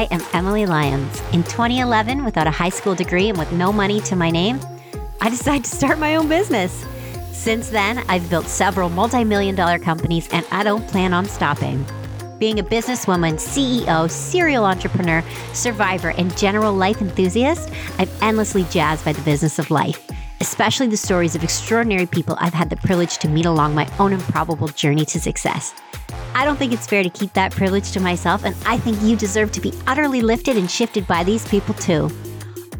I am Emily Lyons. In 2011, without a high school degree and with no money to my name, I decided to start my own business. Since then, I've built several multi million dollar companies and I don't plan on stopping. Being a businesswoman, CEO, serial entrepreneur, survivor, and general life enthusiast, I'm endlessly jazzed by the business of life, especially the stories of extraordinary people I've had the privilege to meet along my own improbable journey to success. I don't think it's fair to keep that privilege to myself, and I think you deserve to be utterly lifted and shifted by these people too.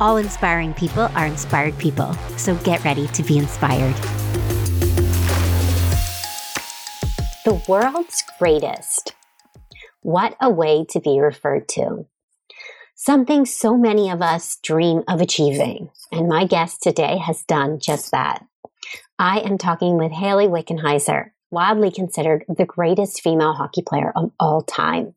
All inspiring people are inspired people, so get ready to be inspired. The world's greatest. What a way to be referred to. Something so many of us dream of achieving, and my guest today has done just that. I am talking with Hayley Wickenheiser, widely considered the greatest female hockey player of all time.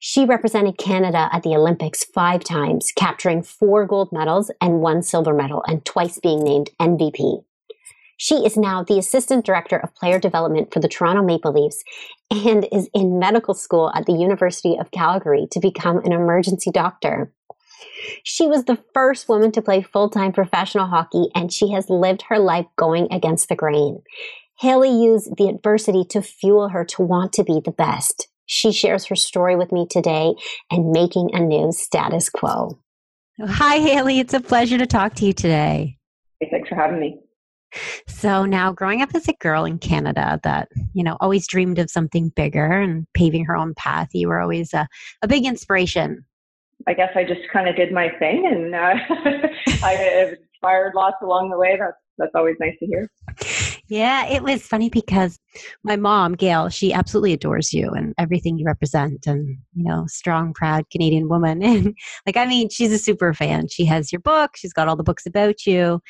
She represented Canada at the Olympics five times, capturing four gold medals and one silver medal, and twice being named MVP. She is now the Assistant Director of Player Development for the Toronto Maple Leafs and is in medical school at the University of Calgary to become an emergency doctor. She was the first woman to play full time professional hockey, and she has lived her life going against the grain. Hayley used the adversity to fuel her to want to be the best. She shares her story with me today and making a new status quo. Hi, Hayley. It's a pleasure to talk to you today. Hey, thanks for having me. So now growing up as a girl in Canada that, you know, always dreamed of something bigger and paving her own path, you were always a, a big inspiration. I guess I just kind of did my thing and uh, I inspired lots along the way. That's, that's always nice to hear. Yeah, it was funny because my mom, Gail, she absolutely adores you and everything you represent and, you know, strong, proud Canadian woman. And like, I mean, she's a super fan. She has your book, she's got all the books about you.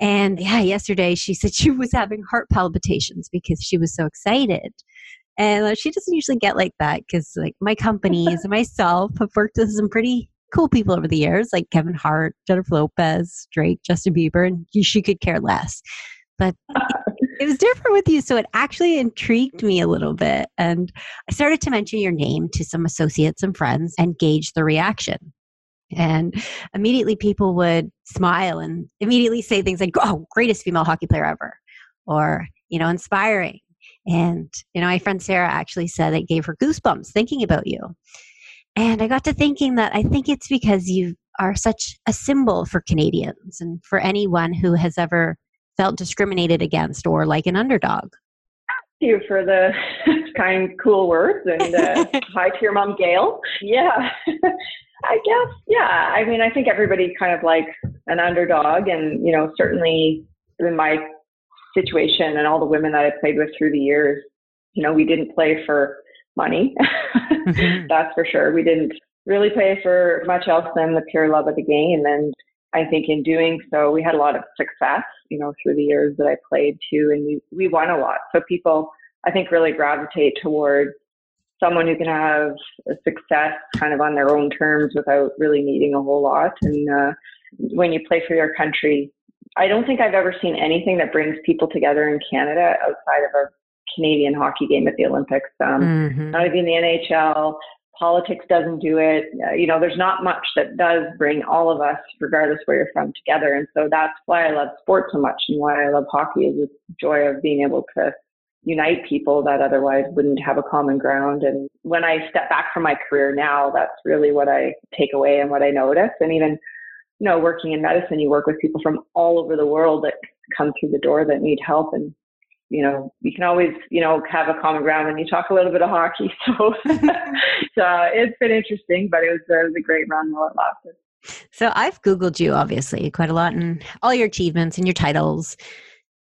And yeah, yesterday she said she was having heart palpitations because she was so excited. And uh, she doesn't usually get like that because, like, my companies and myself have worked with some pretty cool people over the years, like Kevin Hart, Jennifer Lopez, Drake, Justin Bieber, and she could care less. But it was different with you. So it actually intrigued me a little bit. And I started to mention your name to some associates and friends and gauge the reaction. And immediately people would smile and immediately say things like, oh, greatest female hockey player ever, or, you know, inspiring. And, you know, my friend Sarah actually said it gave her goosebumps thinking about you. And I got to thinking that I think it's because you are such a symbol for Canadians and for anyone who has ever felt discriminated against or like an underdog. Thank you for the kind, cool words, and uh, hi to your mom, Gail. Yeah, I guess. Yeah, I mean, I think everybody kind of like an underdog, and you know, certainly in my situation and all the women that I played with through the years, you know, we didn't play for money. mm-hmm. That's for sure. We didn't really play for much else than the pure love of the game, and I think in doing so, we had a lot of success, you know, through the years that I played too, and we, we won a lot. So people, I think, really gravitate towards someone who can have success kind of on their own terms without really needing a whole lot. And uh, when you play for your country, I don't think I've ever seen anything that brings people together in Canada outside of a Canadian hockey game at the Olympics. Um, mm-hmm. Not even the NHL, politics doesn't do it. Uh, you know, there's not much that does bring all of us, regardless where you're from, together. And so that's why I love sports so much and why I love hockey is the joy of being able to unite people that otherwise wouldn't have a common ground. And when I step back from my career now, that's really what I take away and what I notice. And even, you know, working in medicine, you work with people from all over the world that come through the door that need help. And you know, you can always, you know, have a common ground when you talk a little bit of hockey. So, so it's been interesting, but it was, it was a great run while it lasted. So I've Googled you obviously quite a lot and all your achievements and your titles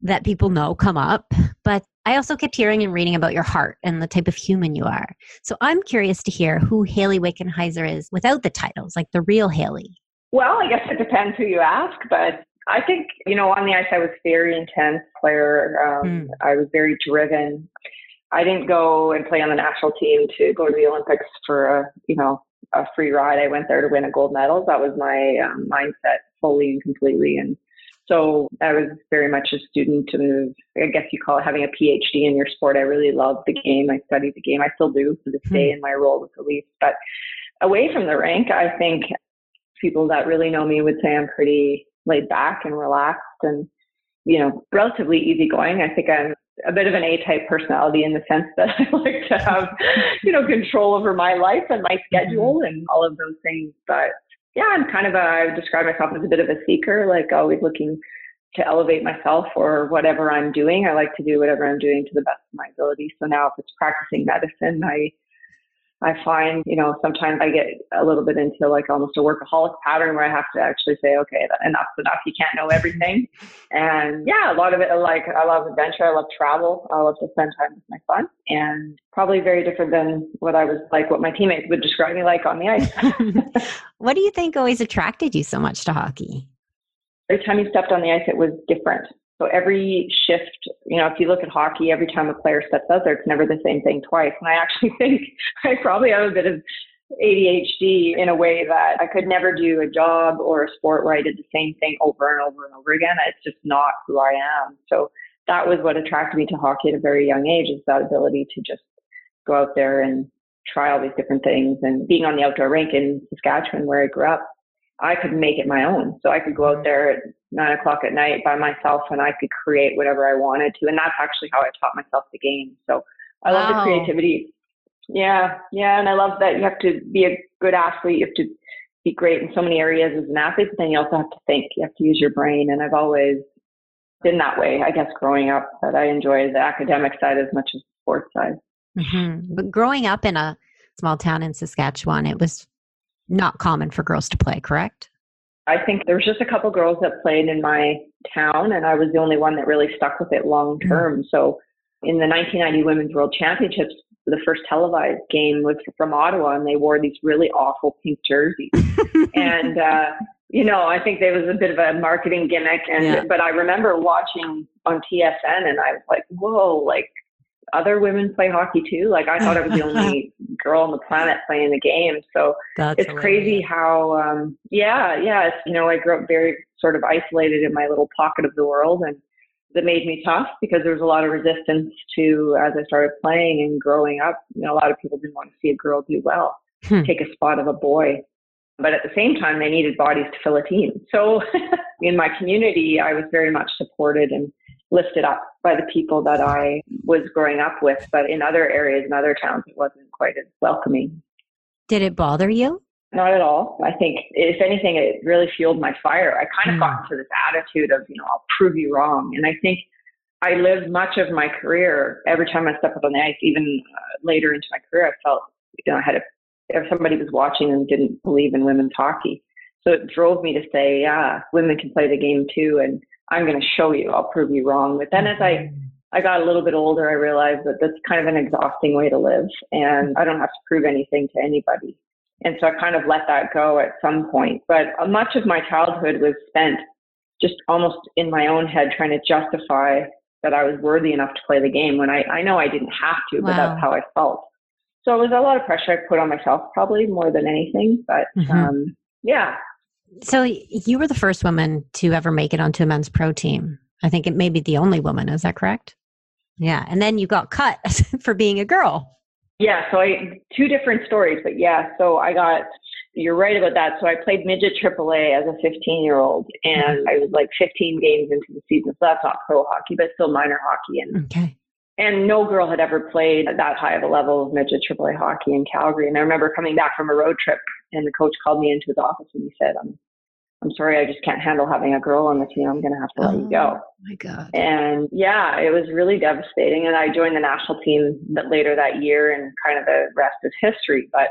that people know come up. But I also kept hearing and reading about your heart and the type of human you are. So I'm curious to hear who Hayley Wickenheiser is without the titles, like the real Hayley. Well, I guess it depends who you ask, but I think, you know, on the ice, I was very intense player. Um, mm. I was very driven. I didn't go and play on the national team to go to the Olympics for a, you know, a free ride. I went there to win a gold medal. That was my um, mindset fully and completely. And so I was very much a student of, I guess you call it having a PhD in your sport. I really loved the game. I studied the game. I still do to this mm. day in my role with the Leafs. But away from the rink, I think people that really know me would say I'm pretty laid back and relaxed and, you know, relatively easygoing. I think I'm a bit of an A-type personality in the sense that I like to have, you know, control over my life and my mm-hmm. schedule and all of those things. But yeah, I'm kind of a, I would describe myself as a bit of a seeker, like always looking to elevate myself or whatever I'm doing. I like to do whatever I'm doing to the best of my ability. So now if it's practicing medicine, I I find, you know, sometimes I get a little bit into like almost a workaholic pattern where I have to actually say, okay, enough's enough. You can't know everything. And yeah, a lot of it, like I love adventure. I love travel. I love to spend time with my son and probably very different than what I was like, what my teammates would describe me like on the ice. what do you think always attracted you so much to hockey? Every time you stepped on the ice, it was different. So every shift, you know, if you look at hockey, every time a player steps out there, it's never the same thing twice. And I actually think I probably have a bit of ADHD in a way that I could never do a job or a sport where I did the same thing over and over and over again. It's just not who I am. So that was what attracted me to hockey at a very young age is that ability to just go out there and try all these different things and being on the outdoor rink in Saskatchewan where I grew up I could make it my own. So I could go out there at nine o'clock at night by myself and I could create whatever I wanted to. And that's actually how I taught myself the game. So I love wow. the creativity. Yeah, yeah. And I love that you have to be a good athlete. You have to be great in so many areas as an athlete, but then you also have to think. You have to use your brain. And I've always been that way, I guess, growing up, that I enjoy the academic side as much as the sports side. Mm-hmm. But growing up in a small town in Saskatchewan, it was not common for girls to play, correct? I think there was just a couple girls that played in my town, and I was the only one that really stuck with it long mm. term. Mm. So, in the 1990 Women's World Championships, the first televised game was from Ottawa, and they wore these really awful pink jerseys. and uh, you know, I think there was a bit of a marketing gimmick. And yeah. but I remember watching on TSN, and I was like, "Whoa!" Like other women play hockey too. Like I thought I was the only girl on the planet playing the game. So That's it's hilarious. crazy how, um, yeah, yeah. It's, you know, I grew up very sort of isolated in my little pocket of the world, and that made me tough because there was a lot of resistance to as I started playing and growing up. You know, a lot of people didn't want to see a girl do well, hmm. take a spot of a boy. But at the same time, they needed bodies to fill a team. So in my community, I was very much supported and lifted up by the people that I was growing up with. But in other areas, in other towns, it wasn't quite as welcoming. Did it bother you? Not at all. I think, if anything, it really fueled my fire. I kind of mm. got into this attitude of, you know, I'll prove you wrong. And I think I lived much of my career, every time I stepped up on the ice, even uh, later into my career, I felt, you know, I had a, if somebody was watching and didn't believe in women's hockey. So it drove me to say, yeah, women can play the game too. And I'm going to show you. I'll prove you wrong. But then as I mm-hmm. I got a little bit older, I realized that that's kind of an exhausting way to live, and I don't have to prove anything to anybody. And so I kind of let that go at some point. But much of my childhood was spent just almost in my own head trying to justify that I was worthy enough to play the game when I, I know I didn't have to, but wow. that's how I felt. So it was a lot of pressure I put on myself, probably more than anything. But mm-hmm. um, yeah, so you were the first woman to ever make it onto a men's pro team. I think it may be the only woman. Is that correct? Yeah. And then you got cut for being a girl. Yeah. So I, two different stories, but yeah. So I got, you're right about that. So I played midget AAA as a 15 year old and mm-hmm. I was like 15 games into the season. So that's not pro hockey, but still minor hockey. And, okay. And no girl had ever played at that high of a level of midget AAA hockey in Calgary. And I remember coming back from a road trip and the coach called me into his office and he said, "I'm, I'm sorry, I just can't handle having a girl on the team. I'm going to have to let oh, you go." Oh, my God. And yeah, it was really devastating. And I joined the national team that later that year, and kind of the rest is history. But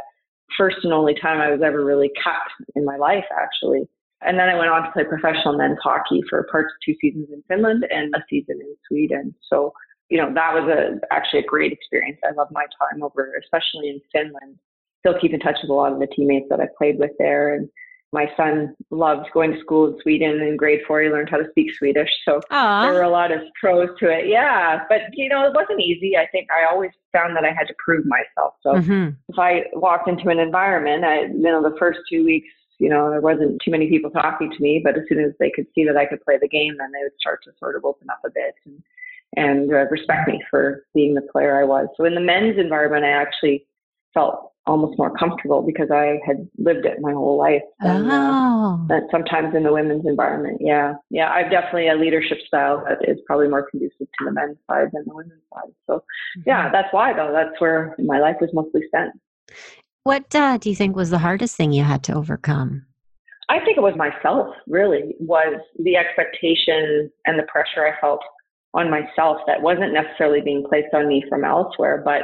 first and only time I was ever really cut in my life, actually. And then I went on to play professional men's hockey for parts of two seasons in Finland and a season in Sweden. So, you know, that was a actually a great experience. I love my time over, especially in Finland still keep in touch with a lot of the teammates that I played with there. And my son loved going to school in Sweden. In grade four, he learned how to speak Swedish. So Aww. there were a lot of pros to it. Yeah. But, you know, it wasn't easy. I think I always found that I had to prove myself. So mm-hmm. if I walked into an environment, I, you know, the first two weeks, you know, there wasn't too many people talking to me, but as soon as they could see that I could play the game, then they would start to sort of open up a bit and, and uh, respect me for being the player I was. So in the men's environment, I actually felt almost more comfortable because I had lived it my whole life. And, oh. Uh, sometimes in the women's environment, yeah, yeah, I've definitely a leadership style that is probably more conducive to the men's side than the women's side. So, mm-hmm. yeah, that's why though. That's where my life was mostly spent. What uh, do you think was the hardest thing you had to overcome? I think it was myself. Really, was the expectation and the pressure I felt on myself that wasn't necessarily being placed on me from elsewhere, but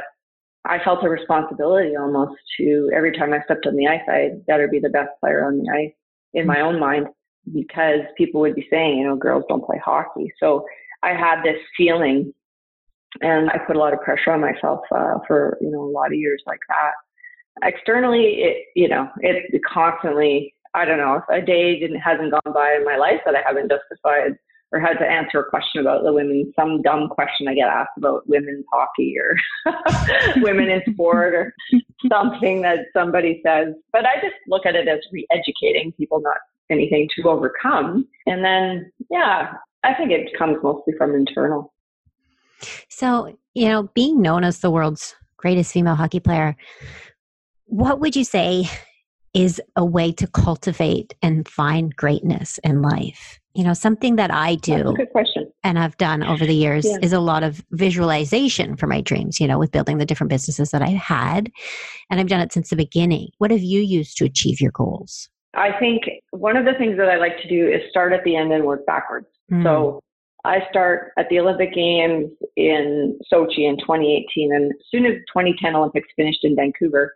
I felt a responsibility almost to every time I stepped on the ice, I better be the best player on the ice in my own mind because people would be saying, you know, girls don't play hockey. So I had this feeling and I put a lot of pressure on myself uh, for, you know, a lot of years like that. Externally, it, you know, it, constantly, I don't know, a day didn't, hasn't gone by in my life that I haven't justified or had to answer a question about the women, some dumb question I get asked about women's hockey or women in sport or something that somebody says. But I just look at it as re educating people, not anything to overcome. And then, yeah, I think it comes mostly from internal. So, you know, being known as the world's greatest female hockey player, what would you say is a way to cultivate and find greatness in life? You know something that i do good question and i've done over the years yeah. is a lot of visualization for my dreams you know with building the different businesses that i've had and i've done it since the beginning what have you used to achieve your goals i think one of the things that i like to do is start at the end and work backwards mm. so i start at the olympic games in sochi in 2018 and as soon as 2010 olympics finished in vancouver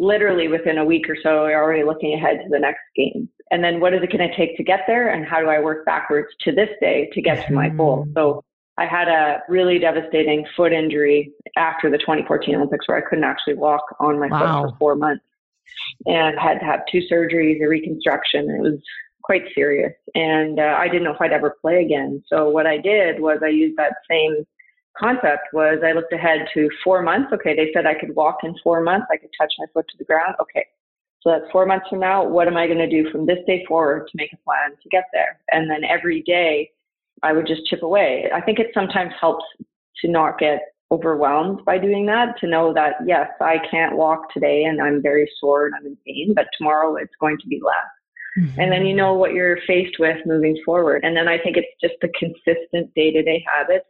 literally within a week or so, we're already looking ahead to the next game. And then what is it going to take to get there? And how do I work backwards to this day to get to my goal? Mm. So I had a really devastating foot injury after the 2014 Olympics where I couldn't actually walk on my wow. foot for four months and had to have two surgeries, a reconstruction. It was quite serious. And uh, I didn't know if I'd ever play again. So what I did was I used that same concept was I looked ahead to four months. Okay, they said I could walk in four months. I could touch my foot to the ground. Okay, so that's four months from now. What am I going to do from this day forward to make a plan to get there? And then every day I would just chip away. I think it sometimes helps to not get overwhelmed by doing that, to know that, yes, I can't walk today and I'm very sore and I'm in pain, but tomorrow it's going to be less. Mm-hmm. And then you know what you're faced with moving forward. And then I think it's just the consistent day to day habits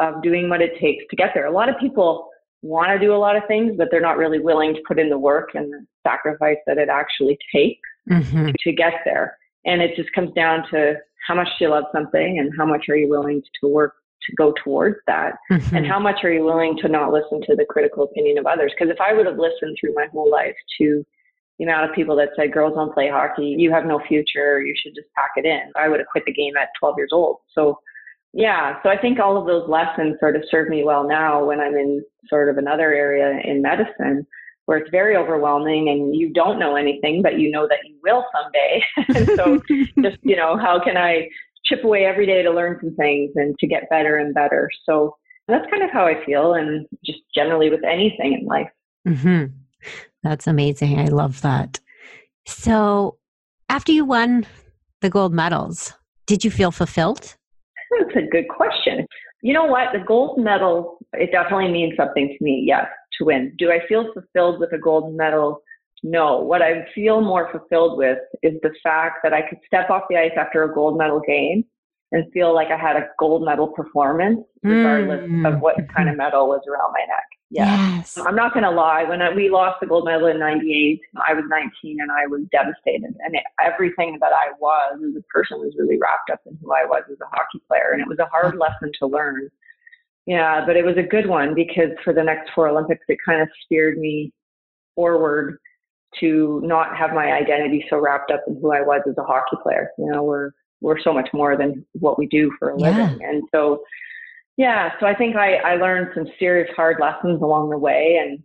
of doing what it takes to get there. A lot of people want to do a lot of things, but they're not really willing to put in the work and the sacrifice that it actually takes mm-hmm. to get there. And it just comes down to how much do you love something and how much are you willing to work to go towards that? Mm-hmm. And how much are you willing to not listen to the critical opinion of others? Because if I would have listened through my whole life to the amount of people that said girls don't play hockey, you have no future, you should just pack it in, I would have quit the game at 12 years old. So yeah, so I think all of those lessons sort of serve me well now when I'm in sort of another area in medicine where it's very overwhelming and you don't know anything, but you know that you will someday. and so just, you know, how can I chip away every day to learn some things and to get better and better? So that's kind of how I feel and just generally with anything in life. Mm-hmm. That's amazing. I love that. So after you won the gold medals, did you feel fulfilled? That's a good question. You know what? The gold medal, it definitely means something to me, yes, to win. Do I feel fulfilled with a gold medal? No. What I feel more fulfilled with is the fact that I could step off the ice after a gold medal game and feel like I had a gold medal performance, regardless mm. of what kind of medal was around my neck. Yeah. Yes. I'm not going to lie. When I, we lost the gold medal in 98, I was 19 and I was devastated. And it, everything that I was as a person was really wrapped up in who I was as a hockey player. And it was a hard mm-hmm. lesson to learn. Yeah, but it was a good one because for the next four Olympics, it kind of steered me forward to not have my identity so wrapped up in who I was as a hockey player. You know, we're, we're so much more than what we do for a yeah. living. And so, yeah, so I think I, I learned some serious hard lessons along the way and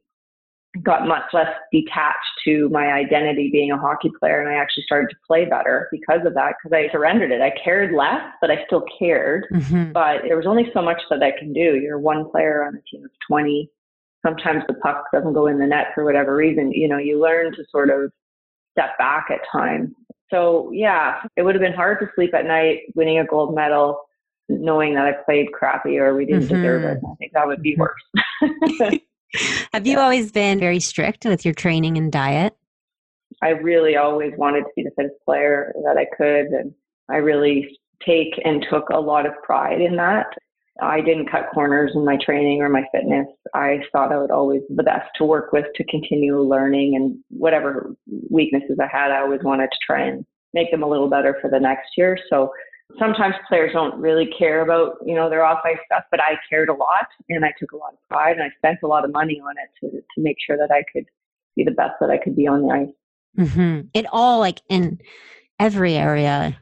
got much less detached to my identity being a hockey player. And I actually started to play better because of that, because I surrendered it. I cared less, but I still cared. Mm-hmm. But there was only so much that I can do. You're one player on a team of 20. Sometimes the puck doesn't go in the net for whatever reason. You know, you learn to sort of step back at times. So, yeah, it would have been hard to sleep at night winning a gold medal knowing that I played crappy or we didn't mm-hmm. deserve it. I think that would be mm-hmm. worse. Have you always been very strict with your training and diet? I really always wanted to be the fittest player that I could. And I really take and took a lot of pride in that. I didn't cut corners in my training or my fitness. I thought I would always be the best to work with to continue learning and whatever weaknesses I had, I always wanted to try and make them a little better for the next year. So sometimes players don't really care about, you know, their off ice stuff, but I cared a lot and I took a lot of pride and I spent a lot of money on it to, to make sure that I could be the best that I could be on the ice. Mm-hmm. It all like in every area,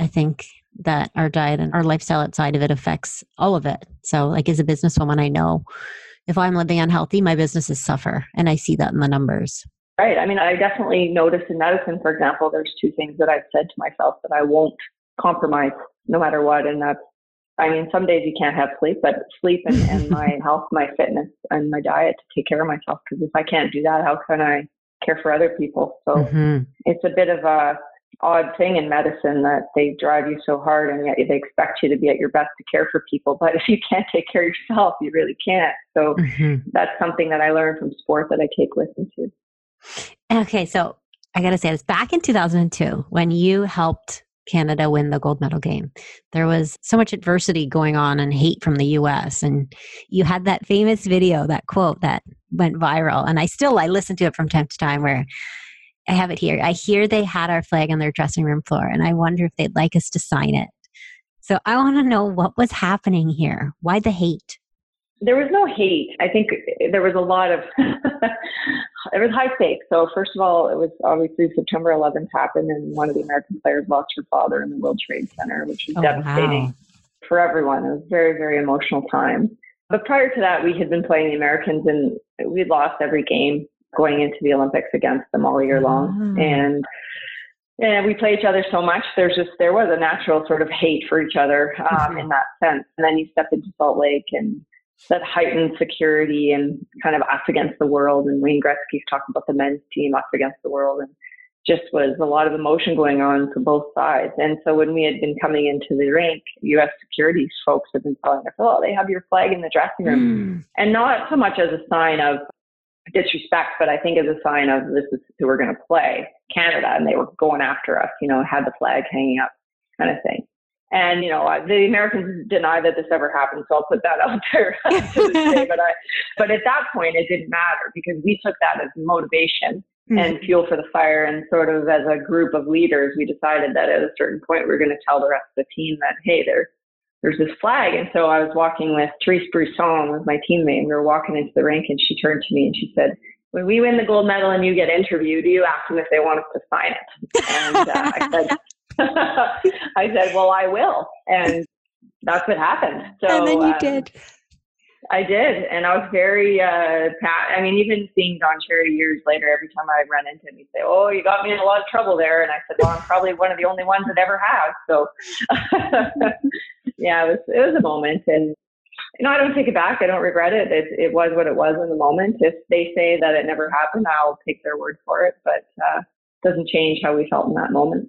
I think that our diet and our lifestyle outside of it affects all of it. So like as a businesswoman, I know if I'm living unhealthy, my businesses suffer and I see that in the numbers. Right. I mean, I definitely notice in medicine, for example, there's two things that I've said to myself that I won't compromise no matter what. And that's, I mean, some days you can't have sleep, but sleep and, and my health, my fitness, and my diet to take care of myself. Because if I can't do that, how can I care for other people? So mm-hmm. it's a bit of a odd thing in medicine that they drive you so hard and yet they expect you to be at your best to care for people. But if you can't take care of yourself, you really can't. So mm-hmm. that's something that I learned from sport that I take with me too. Okay, so I got to say this back in 2002 when you helped Canada win the gold medal game. There was so much adversity going on and hate from the US and you had that famous video, that quote that went viral and I still I listen to it from time to time where I have it here. I hear they had our flag on their dressing room floor and I wonder if they'd like us to sign it. So I want to know what was happening here. Why the hate? There was no hate. I think eh, there was a lot of it was high stakes. So first of all, it was obviously September 11th happened, and one of the American players lost her father in the World Trade Center, which was oh, devastating wow. for everyone. It was a very very emotional time. But prior to that, we had been playing the Americans, and we lost every game going into the Olympics against them all year long, oh. and and we play each other so much. There's just there was a natural sort of hate for each other um, mm-hmm. in that sense. And then you step into Salt Lake and that heightened security and kind of us against the world. And Wayne Gretzky's talking about the men's team us against the world, and just was a lot of emotion going on for both sides. And so when we had been coming into the rink, U.S. security folks had been telling us, "Oh, they have your flag in the dressing room," mm. and not so much as a sign of disrespect, but I think as a sign of this is who we're going to play, Canada, and they were going after us. You know, had the flag hanging up, kind of thing. And you know, the Americans deny that this ever happened, so I'll put that out there to this day. But I, but at that point, it didn't matter because we took that as motivation mm-hmm. and fuel for the fire. And sort of as a group of leaders, we decided that at a certain point, we are going to tell the rest of the team that hey, there, there's this flag. And so I was walking with Therese Brisson, with my teammate, and we were walking into the rink, and she turned to me and she said, when we win the gold medal and you get interviewed, you ask them if they want us to sign it. And uh, I said, I said, well, I will. And that's what happened. So, and then you um, did. I did. And I was very, uh, pat. I mean, even seeing Don Cherry years later, every time I run into him, he'd say, oh, you got me in a lot of trouble there. And I said, well, I'm probably one of the only ones that ever has. So, yeah, it was, it was a moment. And, you know, I don't take it back. I don't regret it. It, it was what it was in the moment. If they say that it never happened, I'll take their word for it. But, uh, doesn't change how we felt in that moment.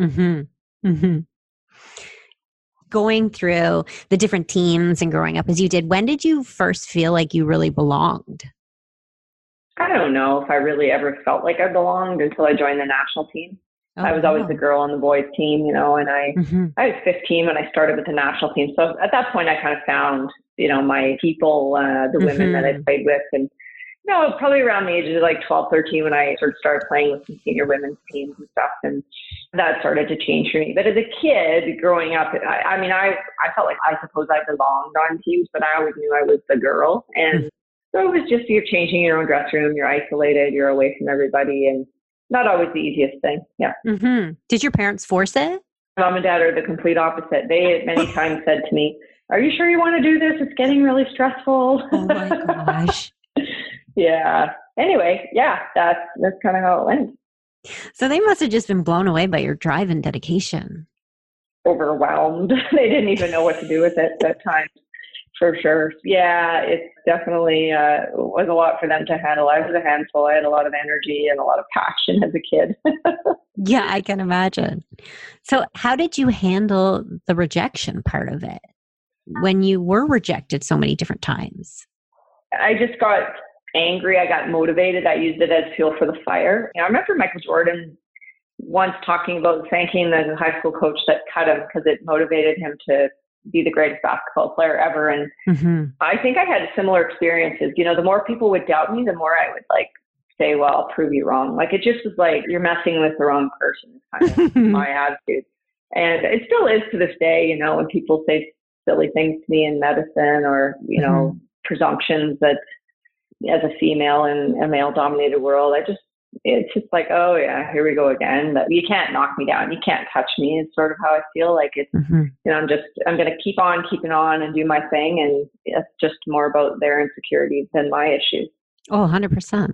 Mm-hmm. Mm-hmm. Going through the different teams and growing up as you did, when did you first feel like you really belonged? I don't know if I really ever felt like I belonged until I joined the national team. Oh, I was always wow. the girl on the boys team, you know, and I mm-hmm. I was 15 when I started with the national team. So at that point, I kind of found, you know, my people, uh, the women mm-hmm. that I mm-hmm. played with, and no, probably around the age of like 12, 13 when I sort of started playing with some senior women's teams and stuff. And that started to change for me. But as a kid growing up, I, I mean, I, I felt like I suppose I belonged on teams, but I always knew I was the girl. And so it was just you're changing your own dressing room, you're isolated, you're away from everybody, and not always the easiest thing. Yeah. Mm-hmm. Did your parents force it? Mom and dad are the complete opposite. They many times said to me, Are you sure you want to do this? It's getting really stressful. Oh my gosh yeah. Anyway, yeah, that's that's kind of how it went. So they must have just been blown away by your drive and dedication. Overwhelmed. they didn't even know what to do with it at times, for sure. Yeah, it definitely uh, was a lot for them to handle. I was a handful. I had a lot of energy and a lot of passion as a kid. yeah, I can imagine. So, how did you handle the rejection part of it when you were rejected so many different times? I just got angry, I got motivated. I used it as fuel for the fire. You know, I remember Michael Jordan once talking about thanking the high school coach that cut him because it motivated him to be the greatest basketball player ever. And mm-hmm. I think I had similar experiences. You know, the more people would doubt me, the more I would like say, well, I'll prove you wrong. Like it just was like, you're messing with the wrong person, kind of my attitude. And it still is to this day, you know, when people say silly things to me in medicine or, you know, mm-hmm. presumptions that as a female in a male dominated world, I just, it's just like, oh yeah, here we go again. But you can't knock me down. You can't touch me. It's sort of how I feel like it's, mm-hmm. you know, I'm just, I'm going to keep on keeping on and do my thing. And it's just more about their insecurities than my issues. Oh, 100%.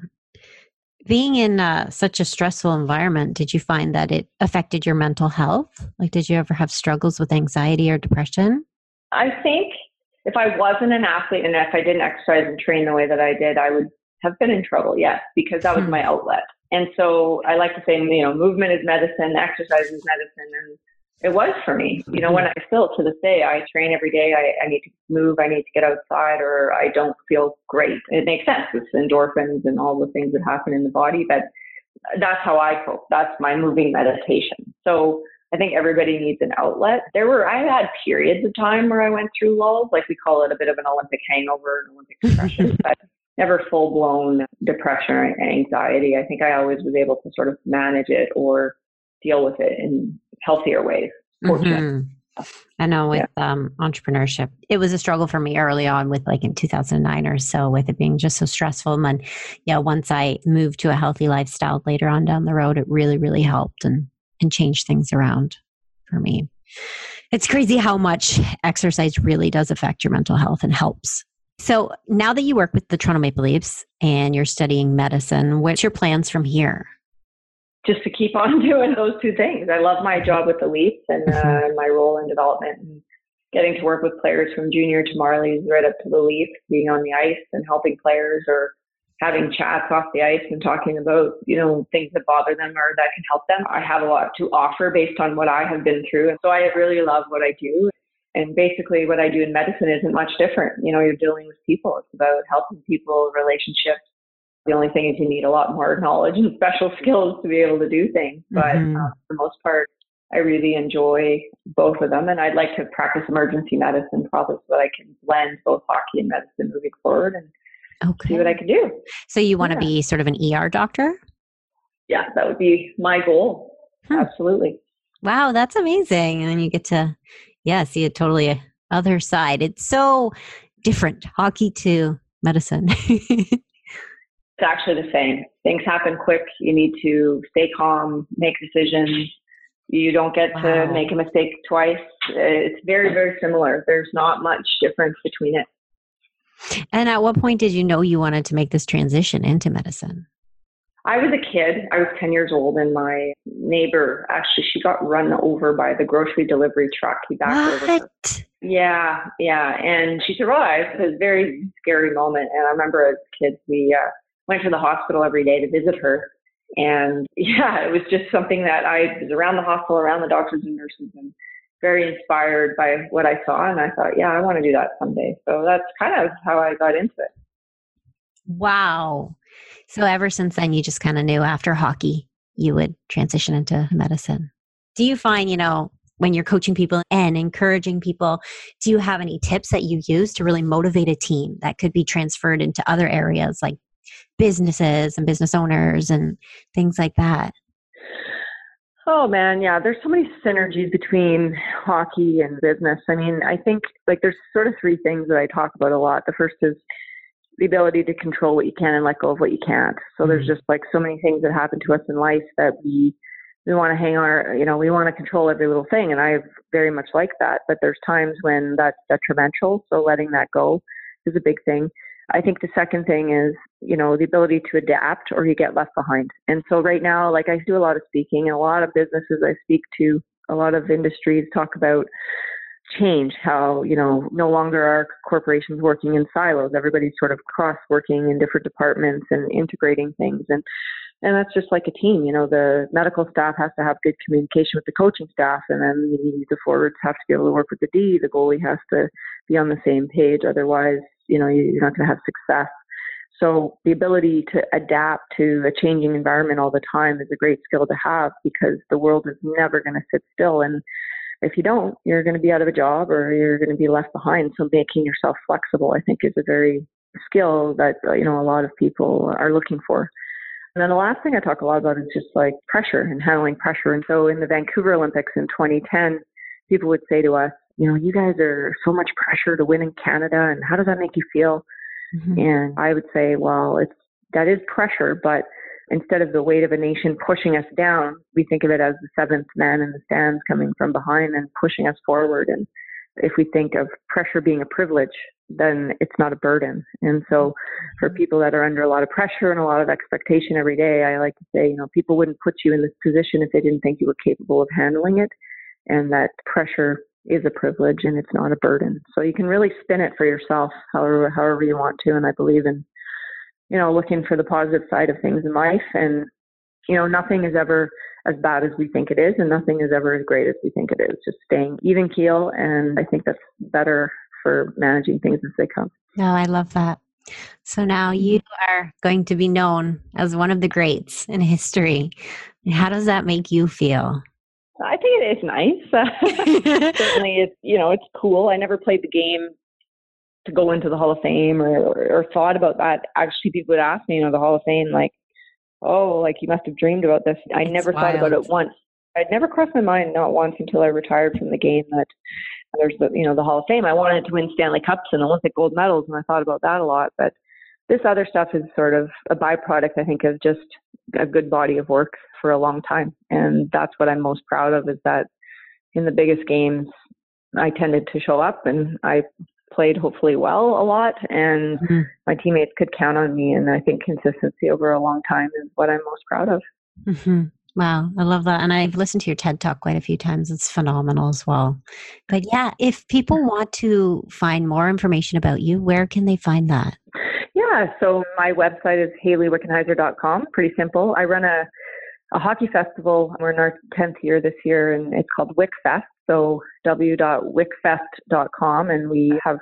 Being in uh, such a stressful environment, did you find that it affected your mental health? Like, did you ever have struggles with anxiety or depression? I think if I wasn't an athlete and if I didn't exercise and train the way that I did, I would have been in trouble, yes, because that was hmm. my outlet. And so I like to say, you know, movement is medicine, exercise is medicine. And it was for me. You know, when I still to this day, I train every day. I, I need to move. I need to get outside or I don't feel great. It makes sense. It's endorphins and all the things that happen in the body. But that's how I cope. That's my moving meditation. So I think everybody needs an outlet. There were, I had periods of time where I went through lulls, like we call it a bit of an Olympic hangover, an Olympic depression, but never full blown depression or anxiety. I think I always was able to sort of manage it or deal with it in healthier ways. Mm-hmm. I know with yeah. um, entrepreneurship, it was a struggle for me early on with like in 2009 or so with it being just so stressful. And then, yeah, once I moved to a healthy lifestyle later on down the road, it really, really helped and, and changed things around for me. It's crazy how much exercise really does affect your mental health and helps. So now that you work with the Toronto Maple Leafs and you're studying medicine, what's your plans from here? just to keep on doing those two things. I love my job with the Leafs and uh, mm-hmm. my role in development and getting to work with players from junior to Marlies right up to the Leafs, being on the ice and helping players or having chats off the ice and talking about, you know, things that bother them or that can help them. I have a lot to offer based on what I have been through. And so I really love what I do. And basically what I do in medicine isn't much different. You know, you're dealing with people. It's about helping people, relationships, the only thing is you need a lot more knowledge and special skills to be able to do things. But mm-hmm. uh, for the most part, I really enjoy both of them. And I'd like to practice emergency medicine probably so that I can blend both hockey and medicine moving forward and okay. see what I can do. So you want yeah. to be sort of an ER doctor? Yeah, that would be my goal. Hmm. Absolutely. Wow, that's amazing. And then you get to, yeah, see a totally other side. It's so different hockey to medicine. it's actually the same. Things happen quick. You need to stay calm, make decisions. You don't get wow. to make a mistake twice. It's very, very similar. There's not much difference between it. And at what point did you know you wanted to make this transition into medicine? I was a kid. I was 10 years old, and my neighbor actually she got run over by the grocery delivery truck. He backed what? over her. Yeah, yeah, and she survived. It was a very scary moment. And I remember as kids, we uh, went to the hospital every day to visit her. And yeah, it was just something that I was around the hospital, around the doctors and nurses, and very inspired by what I saw. And I thought, yeah, I want to do that someday. So that's kind of how I got into it. Wow. So ever since then, you just kind of knew after hockey you would transition into medicine. Do you find, you know, when you're coaching people and encouraging people, do you have any tips that you use to really motivate a team that could be transferred into other areas like businesses and business owners and things like that? Oh man, yeah, there's so many synergies between hockey and business. I mean, I think like there's sort of three things that I talk about a lot. The first is the ability to control what you can and let go of what you can't. So there's mm-hmm. just like so many things that happen to us in life that we we want to hang our, you know, we want to control every little thing, and I very much like that. But there's times when that's detrimental. So letting that go is a big thing. I think the second thing is, you know, the ability to adapt or you get left behind. And so right now, like I do a lot of speaking and a lot of businesses I speak to, a lot of industries talk about change, how, you know, no longer are corporations working in silos. Everybody's sort of cross working in different departments and integrating things. And and that's just like a team. You know, the medical staff has to have good communication with the coaching staff, and then the forwards have to be able to work with the D. The goalie has to be on the same page. Otherwise, you know, you're not going to have success. So the ability to adapt to a changing environment all the time is a great skill to have because the world is never going to sit still. And if you don't, you're going to be out of a job or you're going to be left behind. So making yourself flexible, I think, is a very skill that uh, you know a lot of people are looking for. And then the last thing I talk a lot about is just like pressure and handling pressure. And so in the Vancouver Olympics in 2010, people would say to us, you know, you guys are so much pressure to win in Canada, and how does that make you feel? Mm-hmm. And I would say, well, it's that is pressure, but instead of the weight of a nation pushing us down, we think of it as the seventh man in the stands coming from behind and pushing us forward. And if we think of pressure being a privilege, then it's not a burden. And so for mm-hmm. people that are under a lot of pressure and a lot of expectation every day, I like to say, you know, people wouldn't put you in this position if they didn't think you were capable of handling it. And that pressure is a privilege and it's not a burden. So you can really spin it for yourself however however you want to. And I believe in, you know, looking for the positive side of things in life. And, you know, nothing is ever as bad as we think it is and nothing is ever as great as we think it is. Just staying even keel and I think that's better for managing things as they come. No, I love that. So now mm-hmm. you are going to be known as one of the greats in history. How does that make you feel? I think it is nice. Certainly, it's you know it's cool. I never played the game to go into the Hall of Fame or, or, or thought about that. Actually, people would ask me, you know, the Hall of Fame, like, oh, like you must have dreamed about this. I it's never wild. thought about it once. I'd never crossed my mind, not once, until I retired from the game, that there's the you know the Hall of Fame. I wanted to win Stanley Cups and Olympic gold medals, and I thought about that a lot. But this other stuff is sort of a byproduct, I think, of just a good body of work for a long time. And that's what I'm most proud of is that in the biggest games, I tended to show up and I played hopefully well a lot and mm-hmm. my teammates could count on me. And I think consistency over a long time is what I'm most proud of. Mm-hmm. Wow, I love that. And I've listened to your TED talk quite a few times. It's phenomenal as well. But yeah, if people want to find more information about you, where can they find that? Yeah, so my website is hayleyWickenheiser.com. Pretty simple. I run a a hockey festival. We're in our 10th year this year, and it's called WickFest. So w.wickfest.com, and we have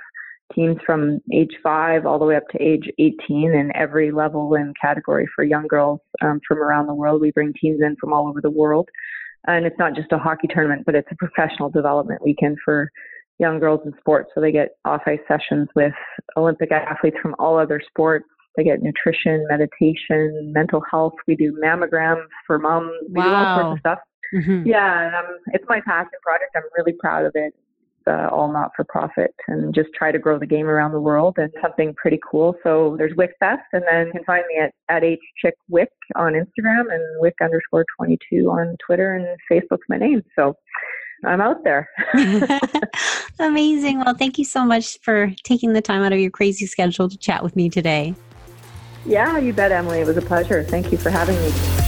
teams from age five all the way up to age 18 in every level and category for young girls um, from around the world. We bring teams in from all over the world. And it's not just a hockey tournament, but it's a professional development weekend for young girls in sports. So they get off ice sessions with Olympic athletes from all other sports they get nutrition, meditation, mental health. We do mammograms for moms. We wow. do all sorts of stuff. Mm-hmm. Yeah, um, it's my passion project. I'm really proud of it. Uh, all not for profit and just try to grow the game around the world and something pretty cool. So there's WickFest, and then you can find me at, at hchickwick on Instagram and wick underscore 22 on Twitter and Facebook's my name. So I'm out there. Amazing. Well, thank you so much for taking the time out of your crazy schedule to chat with me today. Yeah, you bet, Emily. It was a pleasure. Thank you for having me.